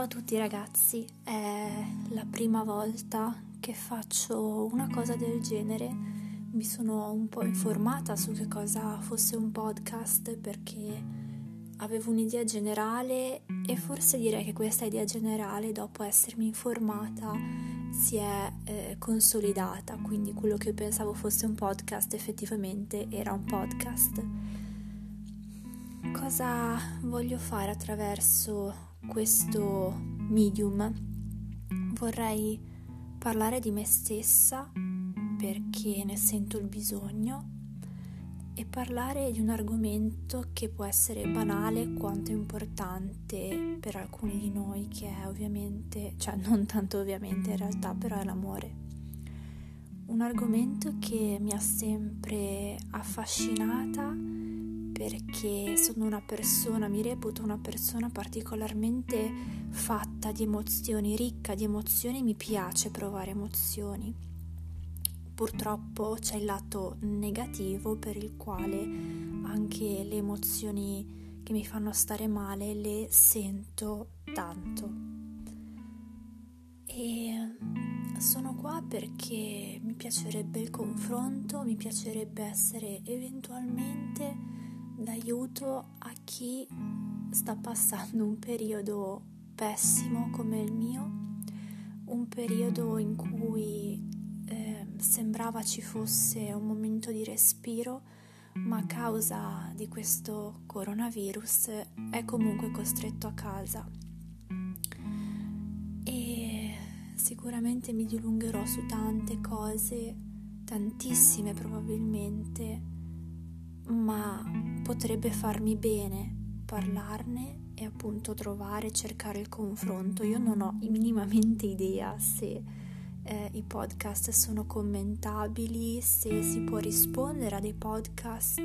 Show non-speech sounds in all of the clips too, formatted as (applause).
Ciao a tutti ragazzi, è la prima volta che faccio una cosa del genere. Mi sono un po' informata su che cosa fosse un podcast perché avevo un'idea generale e forse direi che questa idea generale dopo essermi informata si è eh, consolidata, quindi quello che pensavo fosse un podcast effettivamente era un podcast. Cosa voglio fare attraverso questo medium vorrei parlare di me stessa perché ne sento il bisogno e parlare di un argomento che può essere banale quanto importante per alcuni di noi che è ovviamente, cioè non tanto ovviamente in realtà, però è l'amore. Un argomento che mi ha sempre affascinata perché sono una persona, mi reputo una persona particolarmente fatta di emozioni, ricca di emozioni, mi piace provare emozioni. Purtroppo c'è il lato negativo per il quale anche le emozioni che mi fanno stare male le sento tanto. E sono qua perché mi piacerebbe il confronto, mi piacerebbe essere eventualmente d'aiuto a chi sta passando un periodo pessimo come il mio, un periodo in cui eh, sembrava ci fosse un momento di respiro, ma a causa di questo coronavirus è comunque costretto a casa. E sicuramente mi dilungherò su tante cose, tantissime probabilmente, ma potrebbe farmi bene parlarne e appunto trovare, cercare il confronto. Io non ho minimamente idea se eh, i podcast sono commentabili, se si può rispondere a dei podcast.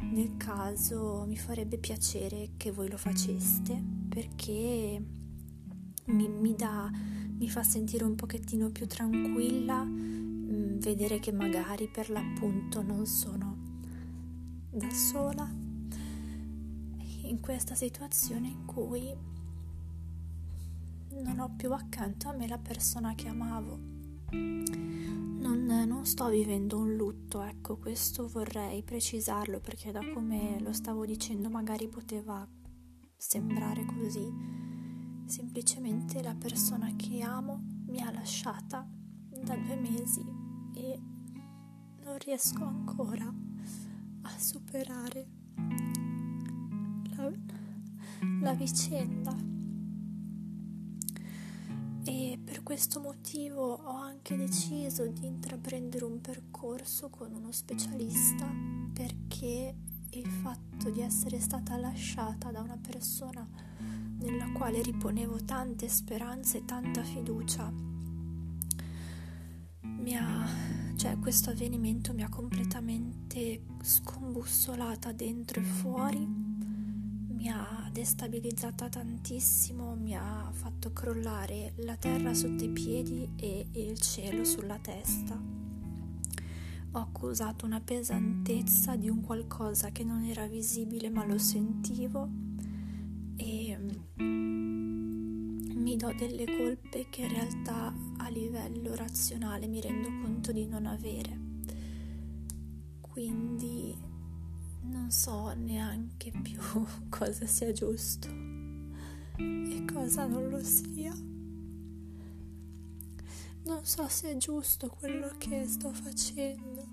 Nel caso mi farebbe piacere che voi lo faceste perché mi, mi, dà, mi fa sentire un pochettino più tranquilla mh, mm, vedere che magari per l'appunto non sono da sola in questa situazione in cui non ho più accanto a me la persona che amavo. Non, non, sto vivendo un lutto, ecco, questo vorrei precisarlo perché da come lo stavo dicendo magari poteva sembrare così. Semplicemente la persona che amo mi ha lasciata da due mesi e non riesco ancora a superare la, la vicenda. E per questo motivo ho anche deciso di intraprendere un percorso con uno specialista perché il fatto di essere stata lasciata da una persona nella quale riponevo tante speranze e tanta fiducia mi ha cioè questo avvenimento mi ha completamente scombussolata dentro e fuori, mi ha destabilizzata tantissimo, mi ha fatto crollare la terra sotto i piedi e il cielo sulla testa. Ho accusato una pesantezza di un qualcosa che non era visibile ma lo sentivo e mi do delle colpe che in realtà a livello razionale mi rendo conto di non avere. Quindi non so neanche più (laughs) cosa sia giusto e cosa non lo sia. Non so se è giusto quello che sto facendo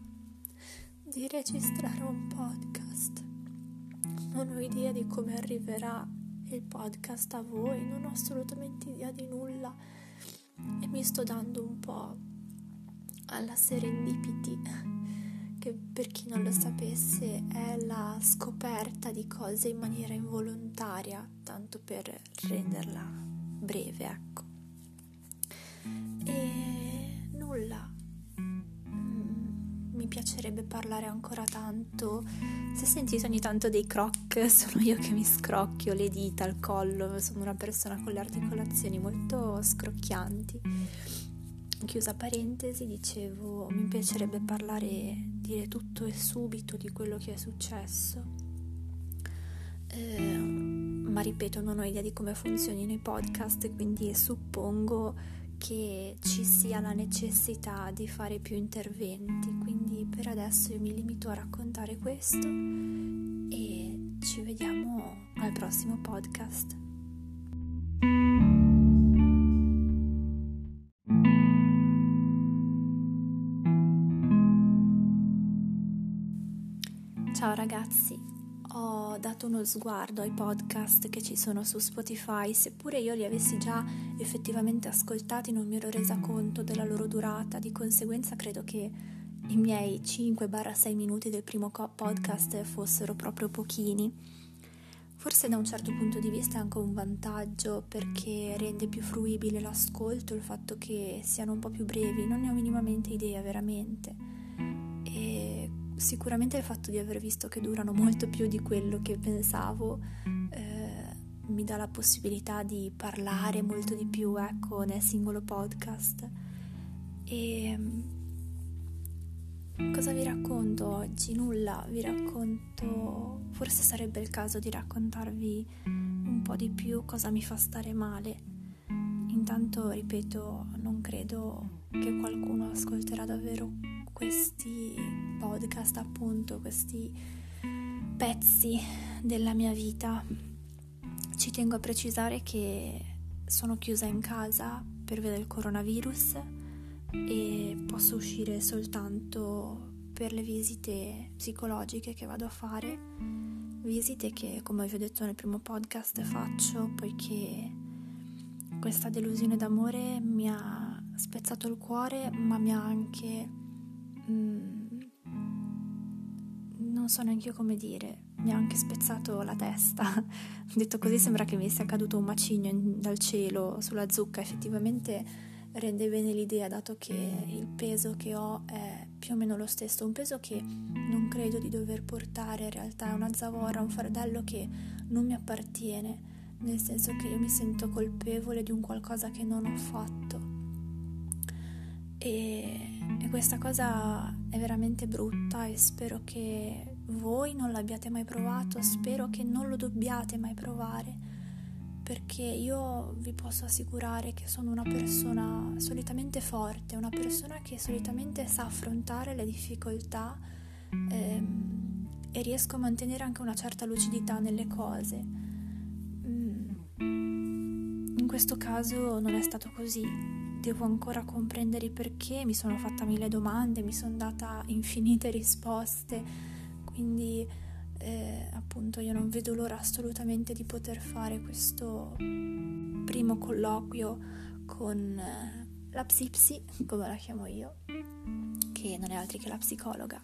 di registrare un podcast. Non ho idea di come arriverà il podcast a voi, non ho assolutamente idea di nulla e mi sto dando un po' alla serendipity, che per chi non lo sapesse è la scoperta di cose in maniera involontaria, tanto per renderla breve, ecco. E mi piacerebbe parlare ancora tanto. Se sentite ogni tanto dei croc, (laughs) sono io che mi scrocchio le dita al collo, sono una persona con le articolazioni molto scrocchianti. Chiusa parentesi, dicevo, mi piacerebbe parlare, dire tutto e subito di quello che è successo. Eh, ma ripeto, non ho idea di come funzionino i podcast, quindi suppongo che ci sia la necessità di fare più interventi. Quindi per adesso io mi limito a raccontare questo e ci vediamo al prossimo podcast. Ciao ragazzi, ho dato uno sguardo ai podcast che ci sono su Spotify, seppure io li avessi già effettivamente ascoltati non mi ero resa conto della loro durata, di conseguenza credo che i miei 5-6 minuti del primo podcast fossero proprio pochini. Forse da un certo punto di vista è anche un vantaggio perché rende più fruibile l'ascolto il fatto che siano un po' più brevi, non ne ho minimamente idea veramente. E sicuramente il fatto di aver visto che durano molto più di quello che pensavo eh, mi dà la possibilità di parlare molto di più ecco, nel singolo podcast. E cosa vi racconto oggi? Nulla, vi racconto, forse sarebbe il caso di raccontarvi un po' di più cosa mi fa stare male. Intanto, ripeto, non credo che qualcuno ascolterà davvero questi podcast, appunto, questi pezzi della mia vita. Ci tengo a precisare che sono chiusa in casa per via del coronavirus e posso uscire soltanto per le visite psicologiche che vado a fare, visite che come vi ho detto nel primo podcast faccio poiché questa delusione d'amore mi ha spezzato il cuore ma mi ha anche Mm, non so neanche io come dire, mi ha anche spezzato la testa. (laughs) Detto così sembra che mi sia caduto un macigno dal cielo sulla zucca, effettivamente rende bene l'idea dato che il peso che ho è più o meno lo stesso, un peso che non credo di dover portare, in realtà è una zavorra, un fardello che non mi appartiene, nel senso che io mi sento colpevole di un qualcosa che non ho fatto. E e questa cosa è veramente brutta e spero che voi non l'abbiate mai provato, spero che non lo dobbiate mai provare, perché io vi posso assicurare che sono una persona solitamente forte, una persona che solitamente sa affrontare le difficoltà ehm, e riesco a mantenere anche una certa lucidità nelle cose. Mm. In questo caso non è stato così devo ancora comprendere i perché, mi sono fatta mille domande, mi sono data infinite risposte, quindi eh, appunto io non vedo l'ora assolutamente di poter fare questo primo colloquio con eh, la psipsi, come la chiamo io, che non è altro che la psicologa,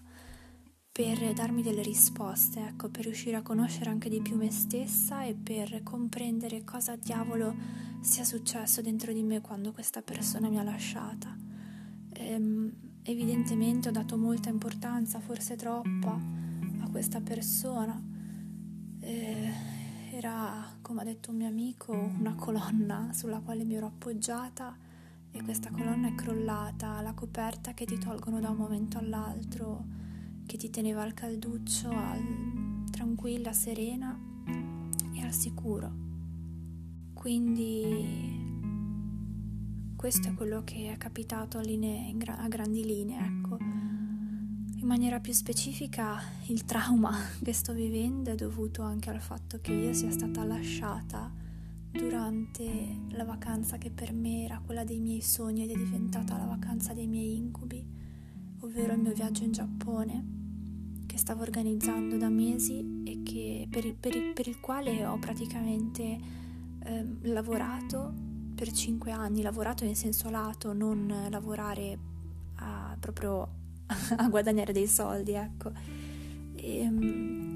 per darmi delle risposte, ecco, per riuscire a conoscere anche di più me stessa e per comprendere cosa diavolo sia successo dentro di me quando questa persona mi ha lasciata. Ehm, evidentemente ho dato molta importanza, forse troppa, questa persona. Eh, era, come ha detto un mio amico, una colonna sulla quale mi ero appoggiata e questa colonna è crollata, la coperta che ti tolgono da un momento all'altro, che ti teneva al calduccio, al, tranquilla, serena e al sicuro. Quindi questo è quello che è capitato a, linee, a grandi linee, ecco. In maniera più specifica, il trauma (laughs) che sto vivendo è dovuto anche al fatto che io sia stata lasciata durante la vacanza che per me era quella dei miei sogni ed è diventata la vacanza dei miei incubi, ovvero il mio viaggio in Giappone, che stavo organizzando da mesi e che, per, per, per il quale ho praticamente eh, lavorato per cinque anni, lavorato in senso lato, non lavorare a, proprio a guadagnare dei soldi, ecco. E, um,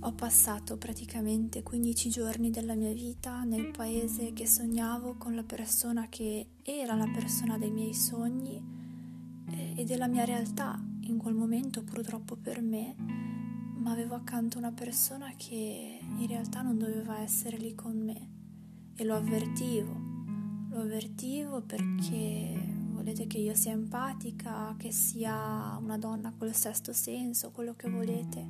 ho passato praticamente 15 giorni della mia vita nel paese che sognavo con la persona che era la persona dei miei sogni eh, e della mia realtà in quel momento purtroppo per me ma avevo accanto una persona che in realtà non doveva essere lì con me e lo avvertivo. Lo avvertivo perché volete che io sia empatica, che sia una donna col sesto senso, quello che volete,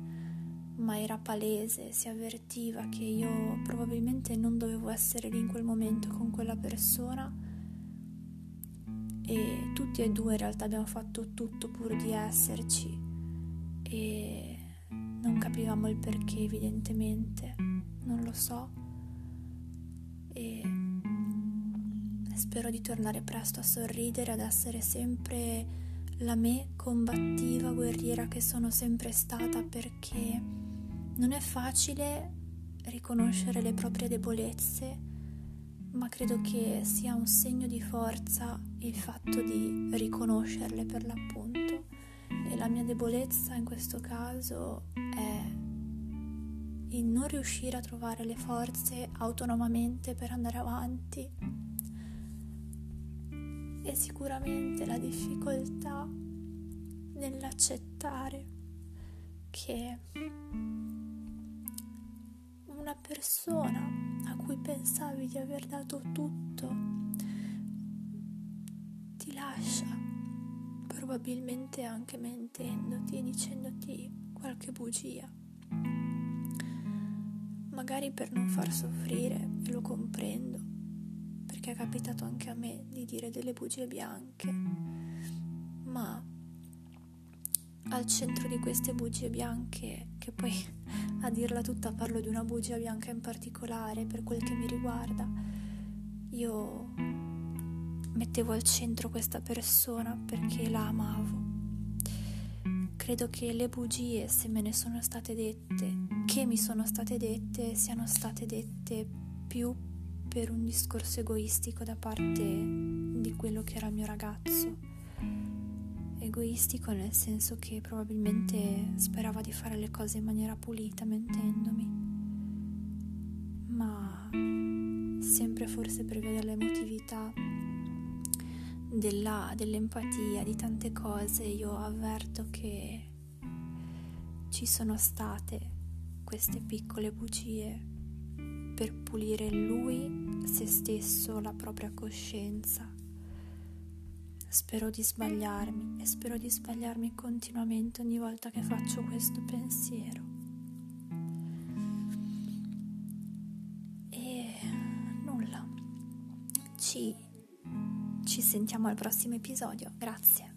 ma era palese, si avvertiva che io probabilmente non dovevo essere lì in quel momento con quella persona. E tutti e due in realtà abbiamo fatto tutto pur di esserci e non capivamo il perché evidentemente, non lo so. E spero di tornare presto a sorridere, ad essere sempre la me combattiva, guerriera che sono sempre stata perché non è facile riconoscere le proprie debolezze ma credo che sia un segno di forza il fatto di riconoscerle per l'appunto. E la mia debolezza in questo caso è il non riuscire a trovare le forze autonomamente per andare avanti e sicuramente la difficoltà nell'accettare che una persona a cui pensavi di aver dato tutto ti lascia, probabilmente anche mentendoti e dicendoti qualche bugia, magari per non far soffrire, e lo comprendo, perché è capitato anche a me di dire delle bugie bianche, ma al centro di queste bugie bianche, che poi (laughs) a dirla tutta parlo di una bugia bianca in particolare per quel che mi riguarda, io mettevo al centro questa persona perché la amavo. Credo che le bugie, se me ne sono state dette, che mi sono state dette, siano state dette più per un discorso egoistico da parte di quello che era il mio ragazzo. Egoistico nel senso che probabilmente sperava di fare le cose in maniera pulita mentendomi, ma sempre forse per via dell'emotività, della, dell'empatia, di tante cose, io avverto che ci sono state queste piccole bugie per pulire lui, se stesso, la propria coscienza Spero di sbagliarmi e spero di sbagliarmi continuamente ogni volta che faccio questo pensiero. E nulla. Ci, ci sentiamo al prossimo episodio. Grazie.